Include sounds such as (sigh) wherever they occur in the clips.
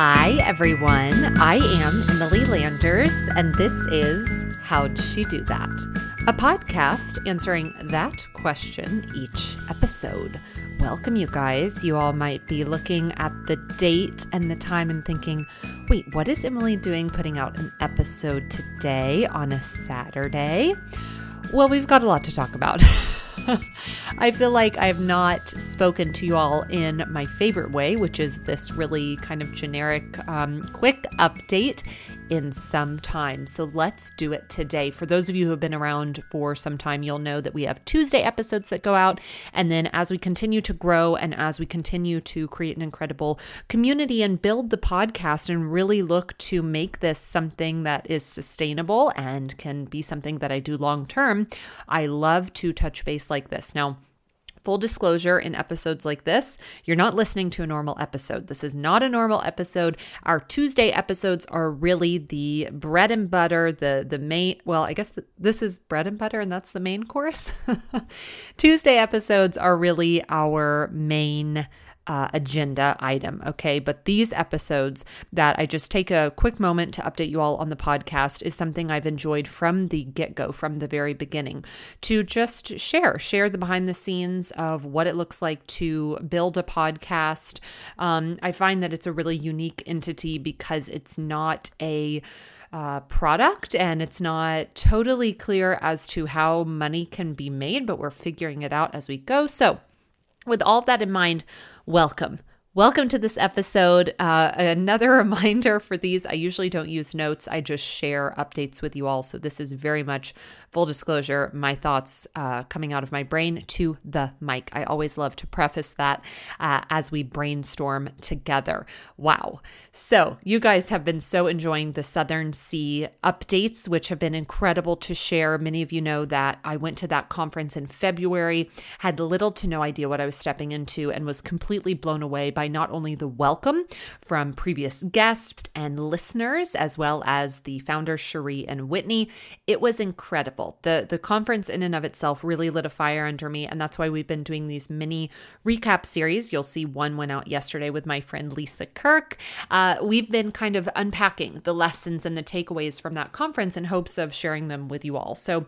Hi, everyone. I am Emily Landers, and this is How'd She Do That? A podcast answering that question each episode. Welcome, you guys. You all might be looking at the date and the time and thinking, wait, what is Emily doing putting out an episode today on a Saturday? Well, we've got a lot to talk about. (laughs) (laughs) I feel like I have not spoken to you all in my favorite way, which is this really kind of generic, um, quick update in some time. So let's do it today. For those of you who have been around for some time, you'll know that we have Tuesday episodes that go out. And then as we continue to grow and as we continue to create an incredible community and build the podcast and really look to make this something that is sustainable and can be something that I do long term, I love to touch base like this. Now, Full disclosure in episodes like this, you're not listening to a normal episode. This is not a normal episode. Our Tuesday episodes are really the bread and butter, the the main, well, I guess the, this is bread and butter and that's the main course. (laughs) Tuesday episodes are really our main uh, agenda item. Okay. But these episodes that I just take a quick moment to update you all on the podcast is something I've enjoyed from the get go, from the very beginning, to just share, share the behind the scenes of what it looks like to build a podcast. Um, I find that it's a really unique entity because it's not a uh, product and it's not totally clear as to how money can be made, but we're figuring it out as we go. So, with all that in mind, welcome. Welcome to this episode. Uh, another (laughs) reminder for these I usually don't use notes, I just share updates with you all. So, this is very much full disclosure, my thoughts uh, coming out of my brain to the mic. I always love to preface that uh, as we brainstorm together. Wow. So, you guys have been so enjoying the Southern C updates, which have been incredible to share. Many of you know that I went to that conference in February, had little to no idea what I was stepping into, and was completely blown away by not only the welcome from previous guests and listeners, as well as the founders, Cherie and Whitney. It was incredible The the conference in and of itself really lit a fire under me, and that's why we've been doing these mini recap series. You'll see one went out yesterday with my friend Lisa Kirk. Uh, we've been kind of unpacking the lessons and the takeaways from that conference in hopes of sharing them with you all. So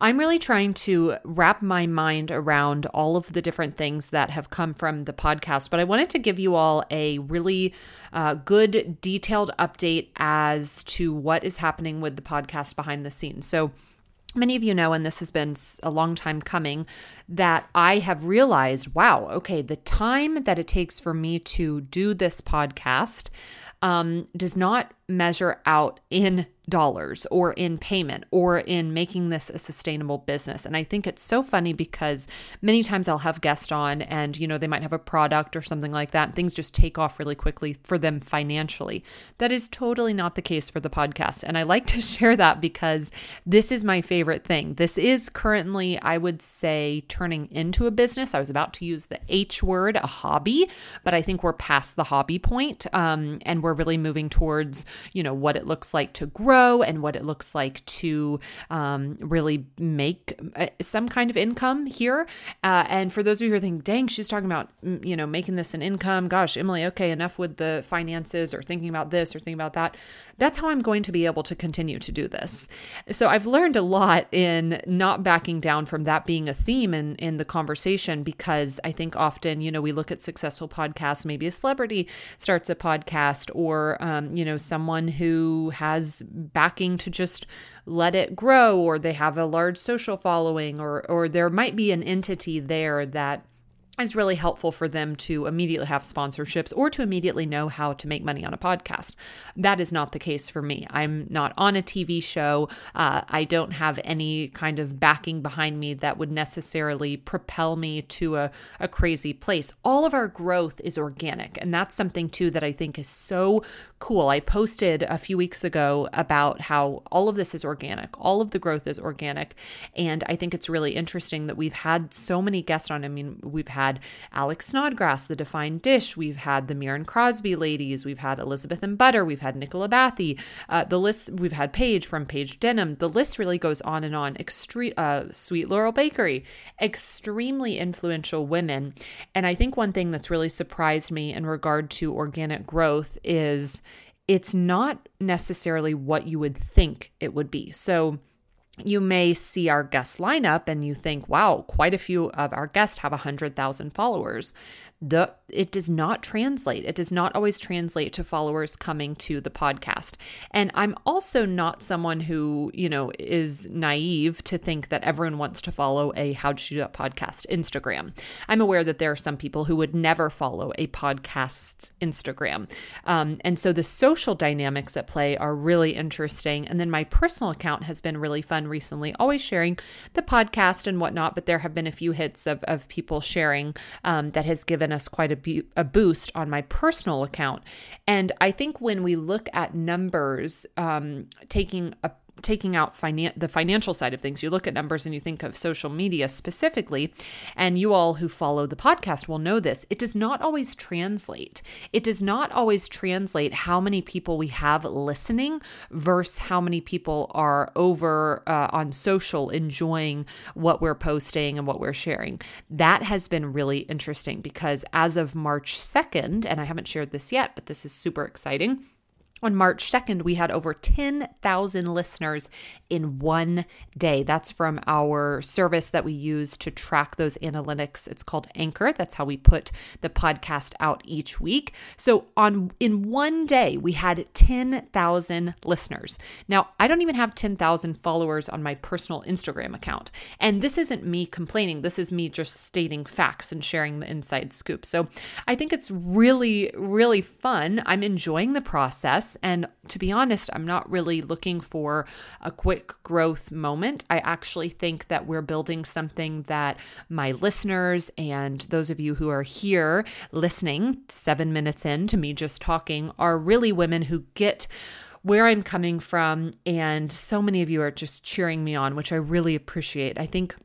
I'm really trying to wrap my mind around all of the different things that have come from the podcast, but I wanted to give you all a really uh, good, detailed update as to what is happening with the podcast behind the scenes. So Many of you know, and this has been a long time coming, that I have realized wow, okay, the time that it takes for me to do this podcast um, does not measure out in dollars or in payment or in making this a sustainable business. And I think it's so funny because many times I'll have guests on and, you know, they might have a product or something like that. And things just take off really quickly for them financially. That is totally not the case for the podcast. And I like to (laughs) share that because this is my favorite thing. This is currently, I would say, turning into a business. I was about to use the H word, a hobby, but I think we're past the hobby point, um, and we're really moving towards you know, what it looks like to grow and what it looks like to um, really make uh, some kind of income here. Uh, and for those of you who are thinking, dang, she's talking about, you know, making this an income. Gosh, Emily, okay, enough with the finances or thinking about this or thinking about that. That's how I'm going to be able to continue to do this. So I've learned a lot in not backing down from that being a theme in, in the conversation because I think often, you know, we look at successful podcasts, maybe a celebrity starts a podcast or, um, you know, someone someone who has backing to just let it grow or they have a large social following or or there might be an entity there that is really helpful for them to immediately have sponsorships or to immediately know how to make money on a podcast. That is not the case for me. I'm not on a TV show. Uh, I don't have any kind of backing behind me that would necessarily propel me to a, a crazy place. All of our growth is organic. And that's something too that I think is so cool. I posted a few weeks ago about how all of this is organic, all of the growth is organic. And I think it's really interesting that we've had so many guests on. I mean, we've had had Alex Snodgrass, the Defined Dish. We've had the Miriam Crosby ladies. We've had Elizabeth and Butter. We've had Nicola Bathie. Uh, the list, we've had Paige from Paige Denim. The list really goes on and on. Extreme, uh, Sweet Laurel Bakery, extremely influential women. And I think one thing that's really surprised me in regard to organic growth is it's not necessarily what you would think it would be. So, you may see our guest lineup and you think, wow, quite a few of our guests have 100,000 followers. The it does not translate. It does not always translate to followers coming to the podcast. And i'm also not someone who you know is naive to think that everyone wants to follow a how to do that podcast instagram. I'm aware that there are some people who would never follow a podcast's instagram. Um, and so the social dynamics at play are really interesting. And then my personal account has been really fun recently always sharing the podcast and whatnot but there have been a few hits of, of people sharing um, that has given us quite a, bu- a boost on my personal account. And I think when we look at numbers, um, taking a taking out finan- the financial side of things, you look at numbers and you think of social media specifically, and you all who follow the podcast will know this. It does not always translate. It does not always translate how many people we have listening versus how many people are over uh, on social enjoying what we're posting and what we're sharing. That has been really interesting because as of March 2nd, and I haven't shared this yet, but this is super exciting on March 2nd, we had over 10,000 listeners in one day. That's from our service that we use to track those analytics. It's called Anchor. That's how we put the podcast out each week. So on in one day, we had 10,000 listeners. Now, I don't even have 10,000 followers on my personal Instagram account. And this isn't me complaining. This is me just stating facts and sharing the inside scoop. So I think it's really really fun. I'm enjoying the process and to be honest, I'm not really looking for a quick growth moment. I actually think that we're building something that my listeners and those of you who are here listening, seven minutes in to me just talking, are really women who get where I'm coming from. And so many of you are just cheering me on, which I really appreciate. I think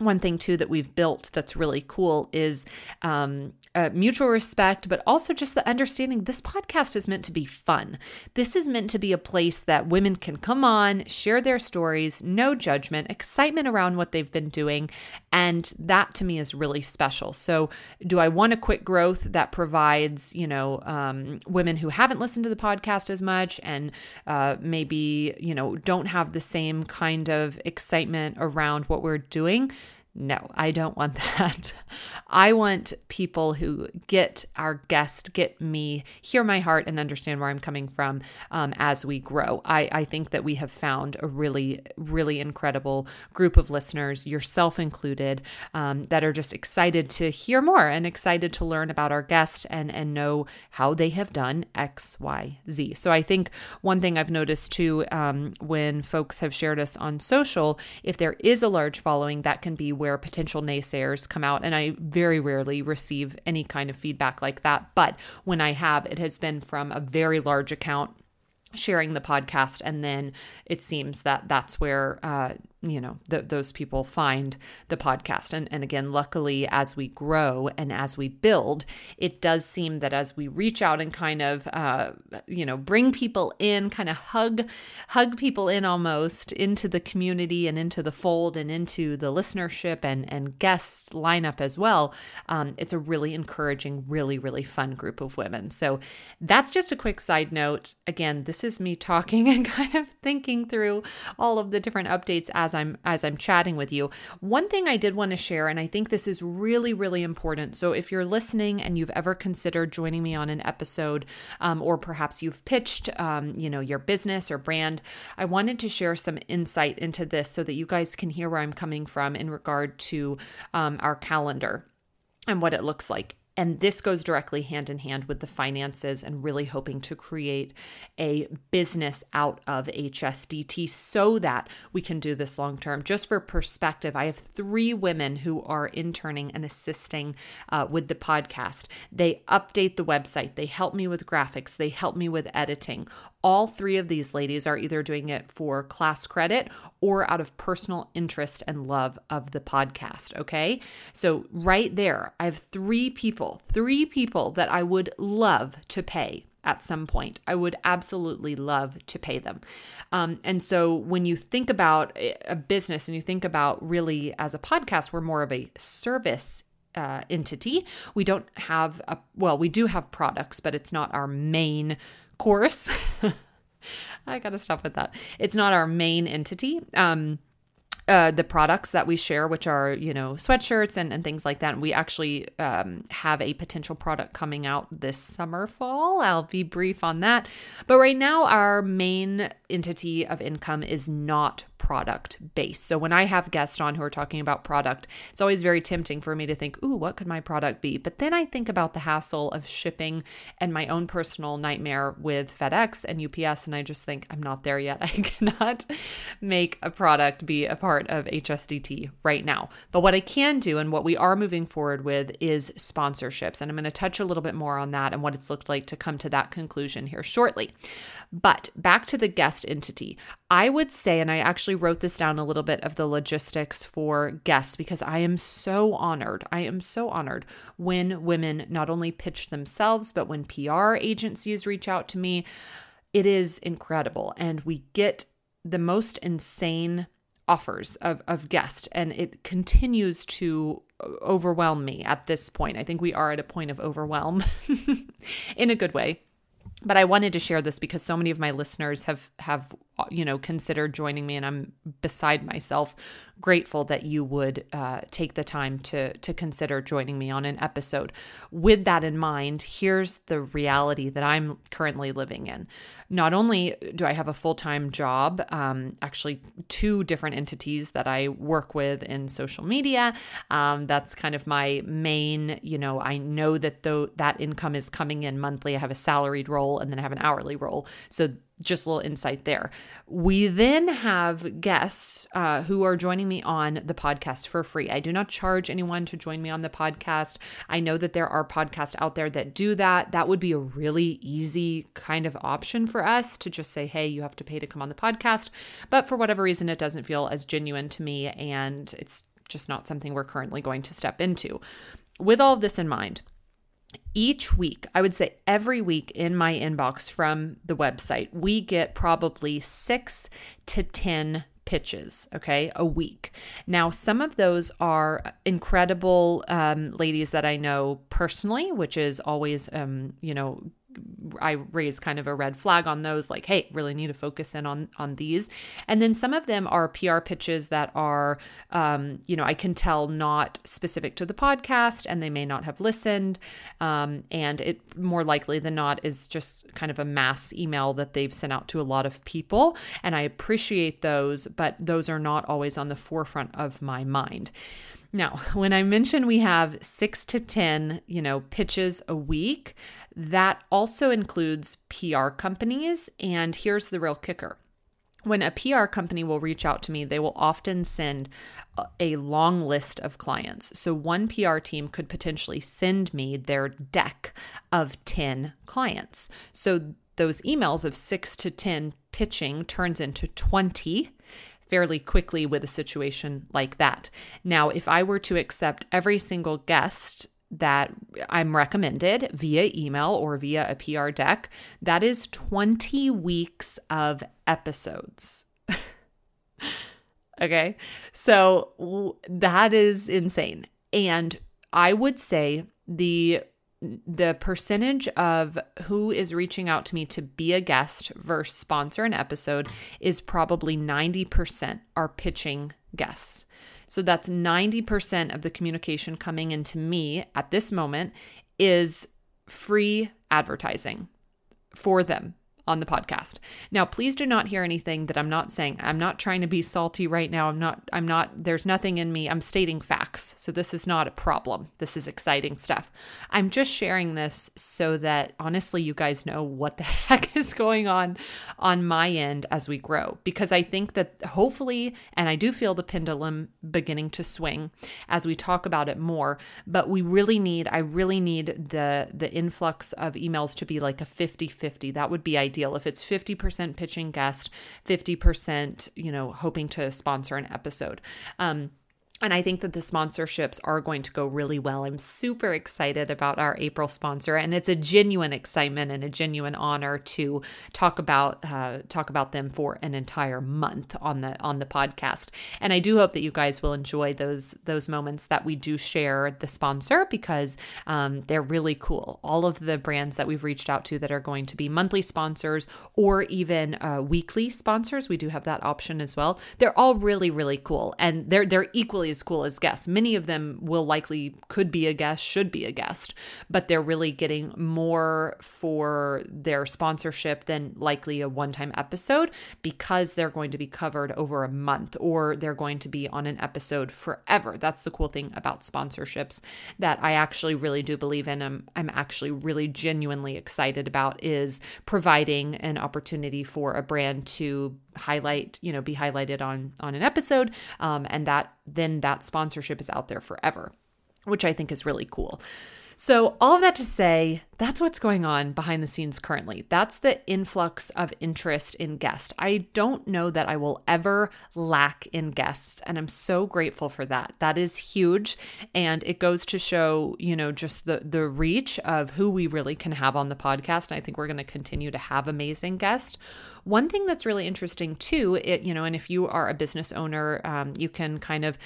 one thing too that we've built that's really cool is um, uh, mutual respect, but also just the understanding this podcast is meant to be fun. This is meant to be a place that women can come on, share their stories, no judgment, excitement around what they've been doing. And that to me is really special. So, do I want a quick growth that provides, you know, um, women who haven't listened to the podcast as much and uh, maybe, you know, don't have the same kind of excitement around what we're doing? No, I don't want (laughs) that. I want people who get our guest, get me, hear my heart, and understand where I'm coming from um, as we grow. I, I think that we have found a really, really incredible group of listeners, yourself included, um, that are just excited to hear more and excited to learn about our guest and, and know how they have done X, Y, Z. So I think one thing I've noticed too um, when folks have shared us on social, if there is a large following, that can be where potential naysayers come out. And I very rarely receive any kind of feedback like that. But when I have, it has been from a very large account sharing the podcast and then it seems that that's where uh, you know th- those people find the podcast. And, and again luckily as we grow and as we build it does seem that as we reach out and kind of uh, you know bring people in kind of hug hug people in almost into the community and into the fold and into the listenership and and guest lineup as well um, it's a really encouraging really really fun group of women. So that's just a quick side note. Again this is me talking (laughs) and kind of thinking through all of the different updates as as I'm as I'm chatting with you. One thing I did want to share and I think this is really really important. So if you're listening and you've ever considered joining me on an episode um, or perhaps you've pitched um, you know your business or brand, I wanted to share some insight into this so that you guys can hear where I'm coming from in regard to um, our calendar and what it looks like And this goes directly hand in hand with the finances and really hoping to create a business out of HSDT so that we can do this long term. Just for perspective, I have three women who are interning and assisting uh, with the podcast. They update the website, they help me with graphics, they help me with editing. All three of these ladies are either doing it for class credit or out of personal interest and love of the podcast. Okay. So, right there, I have three people, three people that I would love to pay at some point. I would absolutely love to pay them. Um, and so when you think about a business and you think about really as a podcast, we're more of a service uh, entity. We don't have a, well, we do have products, but it's not our main course. (laughs) I got to stop with that. It's not our main entity. Um, uh, the products that we share, which are you know sweatshirts and, and things like that. We actually um, have a potential product coming out this summer fall. I'll be brief on that, but right now our main entity of income is not product based. So when I have guests on who are talking about product, it's always very tempting for me to think, ooh, what could my product be? But then I think about the hassle of shipping and my own personal nightmare with FedEx and UPS. And I just think, I'm not there yet. (laughs) I cannot make a product be a part of HSDT right now. But what I can do and what we are moving forward with is sponsorships. And I'm going to touch a little bit more on that and what it's looked like to come to that conclusion here shortly. But back to the guest entity. I would say, and I actually wrote this down a little bit of the logistics for guests because I am so honored. I am so honored when women not only pitch themselves, but when PR agencies reach out to me. It is incredible. And we get the most insane offers of, of guests, and it continues to overwhelm me at this point. I think we are at a point of overwhelm (laughs) in a good way but I wanted to share this because so many of my listeners have have you know considered joining me, and I'm beside myself grateful that you would uh, take the time to to consider joining me on an episode. With that in mind, here's the reality that I'm currently living in. Not only do I have a full time job, um, actually two different entities that I work with in social media. Um, that's kind of my main. You know, I know that though that income is coming in monthly. I have a salaried role and then I have an hourly role. So just a little insight there. We then have guests uh, who are joining me on the podcast for free. I do not charge anyone to join me on the podcast. I know that there are podcasts out there that do that. That would be a really easy kind of option for us to just say, hey, you have to pay to come on the podcast. But for whatever reason, it doesn't feel as genuine to me, and it's just not something we're currently going to step into. With all of this in mind, each week, I would say every week in my inbox from the website, we get probably six to 10 pitches, okay, a week. Now, some of those are incredible um, ladies that I know personally, which is always, um, you know, I raise kind of a red flag on those like hey really need to focus in on on these. And then some of them are PR pitches that are um, you know I can tell not specific to the podcast and they may not have listened um, and it more likely than not is just kind of a mass email that they've sent out to a lot of people and I appreciate those but those are not always on the forefront of my mind now, (laughs) when I mention we have six to 10, you know, pitches a week, that also includes PR companies. And here's the real kicker. When a PR company will reach out to me, they will often send a long list of clients. So, one PR team could potentially send me their deck of 10 clients. So, those emails of six to 10 pitching turns into 20 fairly quickly with a situation like that. Now, if I were to accept every single guest that I'm recommended via email or via a PR deck, that is 20 weeks of episodes. (laughs) okay. So that is insane. And I would say the the percentage of who is reaching out to me to be a guest versus sponsor an episode is probably 90% are pitching guests. So that's 90% of the communication coming into me at this moment is free advertising for them on the podcast. Now, please do not hear anything that I'm not saying. I'm not trying to be salty right now. I'm not, I'm not, there's nothing in me. I'm stating facts. So this is not a problem. This is exciting stuff. I'm just sharing this so that honestly, you guys know what the (laughs) heck is going on on my end as we grow. Because I think that hopefully, and I do feel the pendulum beginning to swing as we talk about it more, but we really need, I really need the, the influx of emails to be like a 50 50. That would be ideal deal if it's 50% pitching guest, 50%, you know, hoping to sponsor an episode. Um, and I think that the sponsorships are going to go really well. I'm super excited about our April sponsor, and it's a genuine excitement and a genuine honor to talk about uh, talk about them for an entire month on the on the podcast. And I do hope that you guys will enjoy those those moments that we do share the sponsor because um, they're really cool. All of the brands that we've reached out to that are going to be monthly sponsors or even uh, weekly sponsors, we do have that option as well. They're all really really cool, and they're they're equally as cool as guests. Many of them will likely could be a guest, should be a guest, but they're really getting more for their sponsorship than likely a one-time episode because they're going to be covered over a month or they're going to be on an episode forever. That's the cool thing about sponsorships that I actually really do believe in. I'm, I'm actually really genuinely excited about is providing an opportunity for a brand to highlight, you know, be highlighted on on an episode, um, and that then that sponsorship is out there forever, which I think is really cool. So, all of that to say, that's what's going on behind the scenes currently. That's the influx of interest in guests. I don't know that I will ever lack in guests, and I'm so grateful for that. That is huge, and it goes to show, you know, just the the reach of who we really can have on the podcast. And I think we're going to continue to have amazing guests. One thing that's really interesting too, it you know, and if you are a business owner, um, you can kind of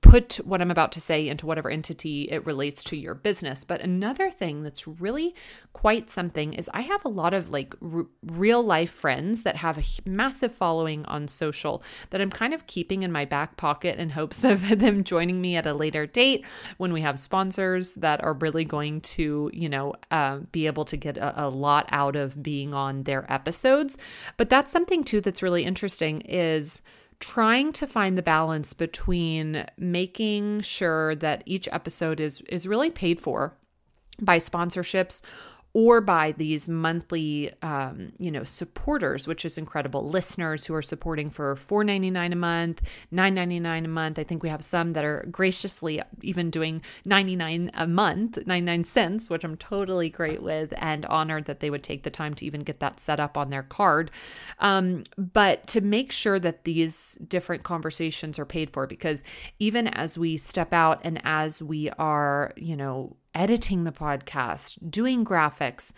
put what I'm about to say into whatever entity it relates to your business. But another thing that's really quite something is I have a lot of like r- real life friends that have a massive following on social that I'm kind of keeping in my back pocket in hopes (laughs) of them joining me at a later date when we have sponsors that are really going to, you know, uh, be able to get a, a lot out of being on their episodes. But that's something too that's really interesting is trying to find the balance between making sure that each episode is is really paid for by sponsorships or by these monthly, um, you know, supporters, which is incredible. Listeners who are supporting for four ninety nine a month, nine ninety nine a month. I think we have some that are graciously even doing ninety nine a month, ninety nine cents, which I'm totally great with, and honored that they would take the time to even get that set up on their card. Um, but to make sure that these different conversations are paid for, because even as we step out and as we are, you know editing the podcast, doing graphics.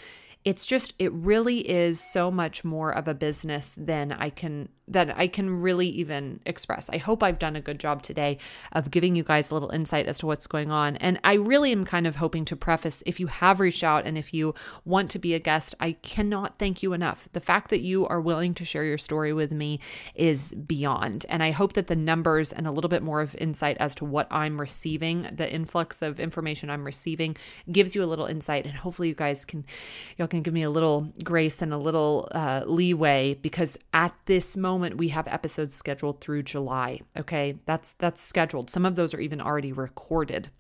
It's just, it really is so much more of a business than I can that I can really even express. I hope I've done a good job today of giving you guys a little insight as to what's going on. And I really am kind of hoping to preface if you have reached out and if you want to be a guest, I cannot thank you enough. The fact that you are willing to share your story with me is beyond. And I hope that the numbers and a little bit more of insight as to what I'm receiving, the influx of information I'm receiving, gives you a little insight. And hopefully you guys can, y'all can give me a little grace and a little uh, leeway because at this moment, moment we have episodes scheduled through July. Okay, that's that's scheduled. Some of those are even already recorded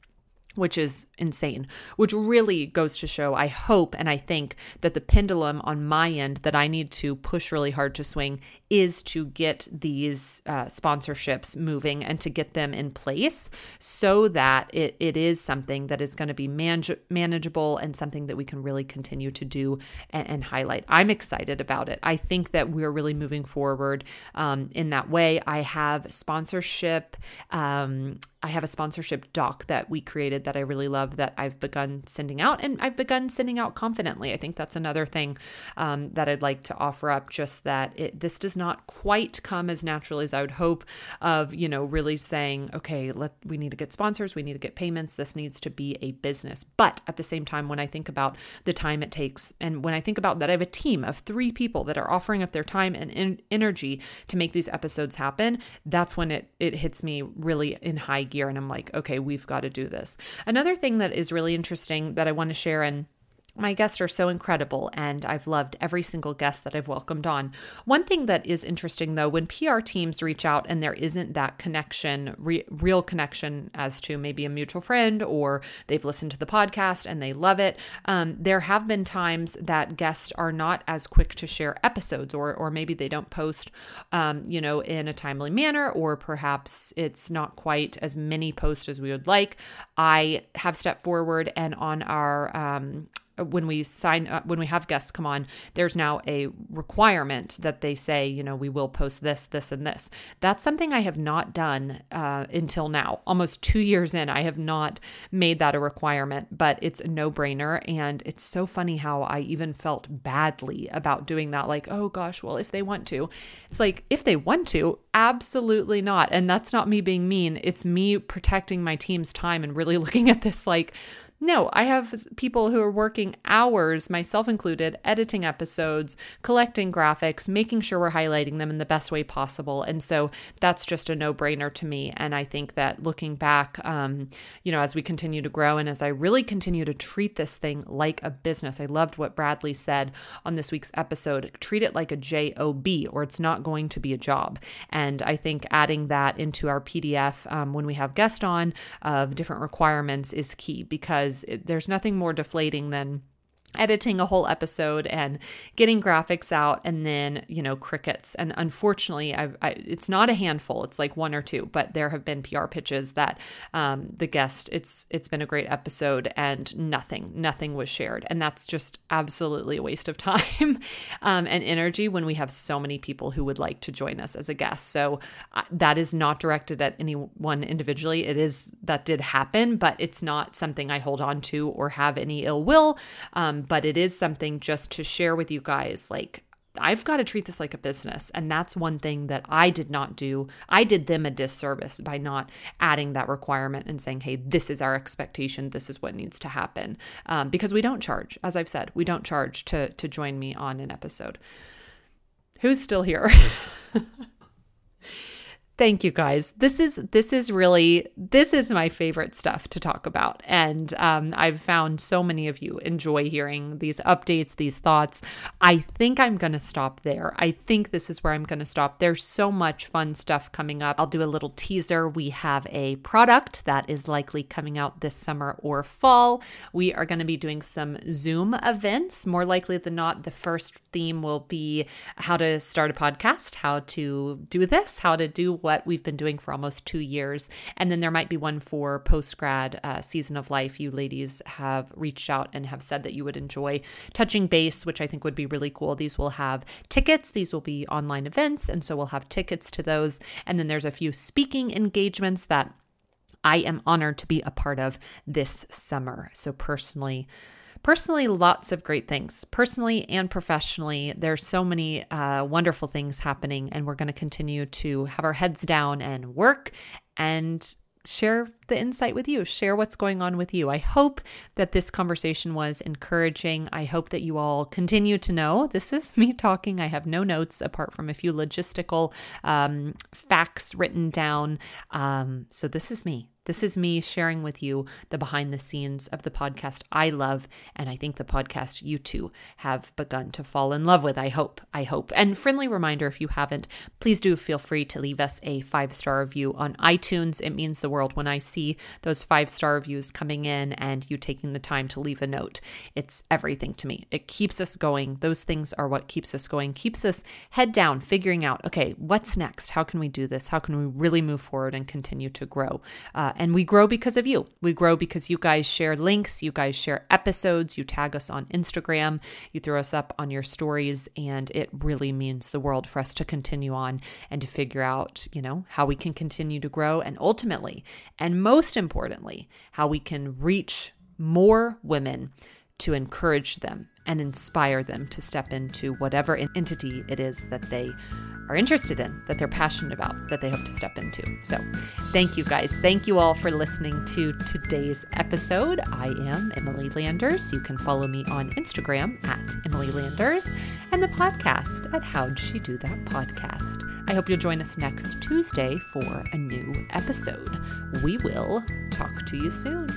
which is insane, which really goes to show, I hope and I think that the pendulum on my end that I need to push really hard to swing is to get these uh, sponsorships moving and to get them in place so that it, it is something that is going to be manage- manageable and something that we can really continue to do and, and, highlight. I'm excited about it. I think that we're really moving forward um, in that way. I have sponsorship. Um, I have a sponsorship doc that we created that I really love that I've begun sending out, and I've begun sending out confidently. I think that's another thing um, that I'd like to offer up. Just that it, this does not quite come as naturally as I would hope. Of you know really saying, okay, let we need to get sponsors, we need to get payments. This needs to be a business. But at the same time, when I think about the time it takes, and when I think about that, I have a team of three people that are offering up their time and energy to make these episodes happen. That's when it it hits me really in high gear and I'm like, okay, we've got to do this. Another thing that is really interesting that I want to share and my guests are so incredible, and I've loved every single guest that I've welcomed on. One thing that is interesting, though, when PR teams reach out and there isn't that connection, re- real connection as to maybe a mutual friend or they've listened to the podcast and they love it, um, there have been times that guests are not as quick to share episodes, or or maybe they don't post, um, you know, in a timely manner, or perhaps it's not quite as many posts as we would like. I have stepped forward and on our um, when we sign up, when we have guests come on, there's now a requirement that they say, you know, we will post this, this, and this. That's something I have not done uh, until now. Almost two years in, I have not made that a requirement, but it's a no brainer. And it's so funny how I even felt badly about doing that. Like, oh gosh, well, if they want to, it's like, if they want to, absolutely not. And that's not me being mean. It's me protecting my team's time and really (laughs) looking at this like, no, I have people who are working hours, myself included, editing episodes, collecting graphics, making sure we're highlighting them in the best way possible. And so that's just a no brainer to me. And I think that looking back, um, you know, as we continue to grow and as I really continue to treat this thing like a business, I loved what Bradley said on this week's episode treat it like a job, or it's not going to be a job. And I think adding that into our PDF um, when we have guests on of different requirements is key because because it, there's nothing more deflating than editing a whole episode and getting graphics out and then you know crickets. And unfortunately I've, I, it's not a handful it's like one or two but there have been pr pitches that um, the guest it's it's been a great episode and nothing nothing was shared. And that's just absolutely a waste of time (laughs) um, and energy when we have so many people who would like to join us as a guest. So that is not directed at anyone individually. It is that did happen but it's not something i hold on to or have any ill will um, but it is something just to share with you guys like I've got to treat this like a business. And that's one thing that I did not do. I did them a disservice by not adding that requirement and saying, hey, this is our expectation. This is what needs to happen. Um, because we don't charge. As I've said, we don't charge to, to join me on an episode. Who's still here? (laughs) Thank you guys. This is this is really this is my favorite stuff to talk about, and um, I've found so many of you enjoy hearing these updates, these thoughts. I think I'm going to stop there. I think this is where I'm going to stop. There's so much fun stuff coming up. I'll do a little teaser. We have a product that is likely coming out this summer or fall. We are going to be doing some Zoom events. More likely than not, the first theme will be how to start a podcast, how to do this, how to do what we've been doing for almost two years. And then there might be one for post grad uh, season of life. You ladies have reached out and have said that you would enjoy touching base, which I think would be really cool. These will have tickets, these will be online events. And so we'll have tickets to those. And then there's a few speaking engagements that I am honored to be a part of this summer. So, personally, personally lots of great things personally and professionally there's so many uh, wonderful things happening and we're going to continue to have our heads down and work and share the insight with you, share what's going on with you. I hope that this conversation was encouraging. I hope that you all continue to know this is me talking. I have no notes apart from a few logistical um, facts written down. Um, so this is me. This is me sharing with you the behind the scenes of the podcast I love, and I think the podcast you too have begun to fall in love with. I hope. I hope. And friendly reminder if you haven't, please do feel free to leave us a five star review on iTunes. It means the world when I see those five star reviews coming in and you taking the time to leave a note. It's everything to me. It keeps us going. Those things are what keeps us going, keeps us head down, figuring out, okay, what's next? How can we do this? How can we really move forward and continue to grow? Uh, and we grow because of you. We grow because you guys share links, you guys share episodes, you tag us on Instagram, you throw us up on your stories, and it really means the world for us to continue on and to figure out, you know, how we can continue to grow and ultimately, and most importantly, how we can reach more women to encourage them and inspire them to step into whatever entity it is that they are interested in, that they're passionate about, that they hope to step into. So, thank you guys. Thank you all for listening to today's episode. I am Emily Landers. You can follow me on Instagram at Emily Landers and the podcast at How'd She Do That Podcast. I hope you'll join us next Tuesday for a new episode. We will talk to you soon.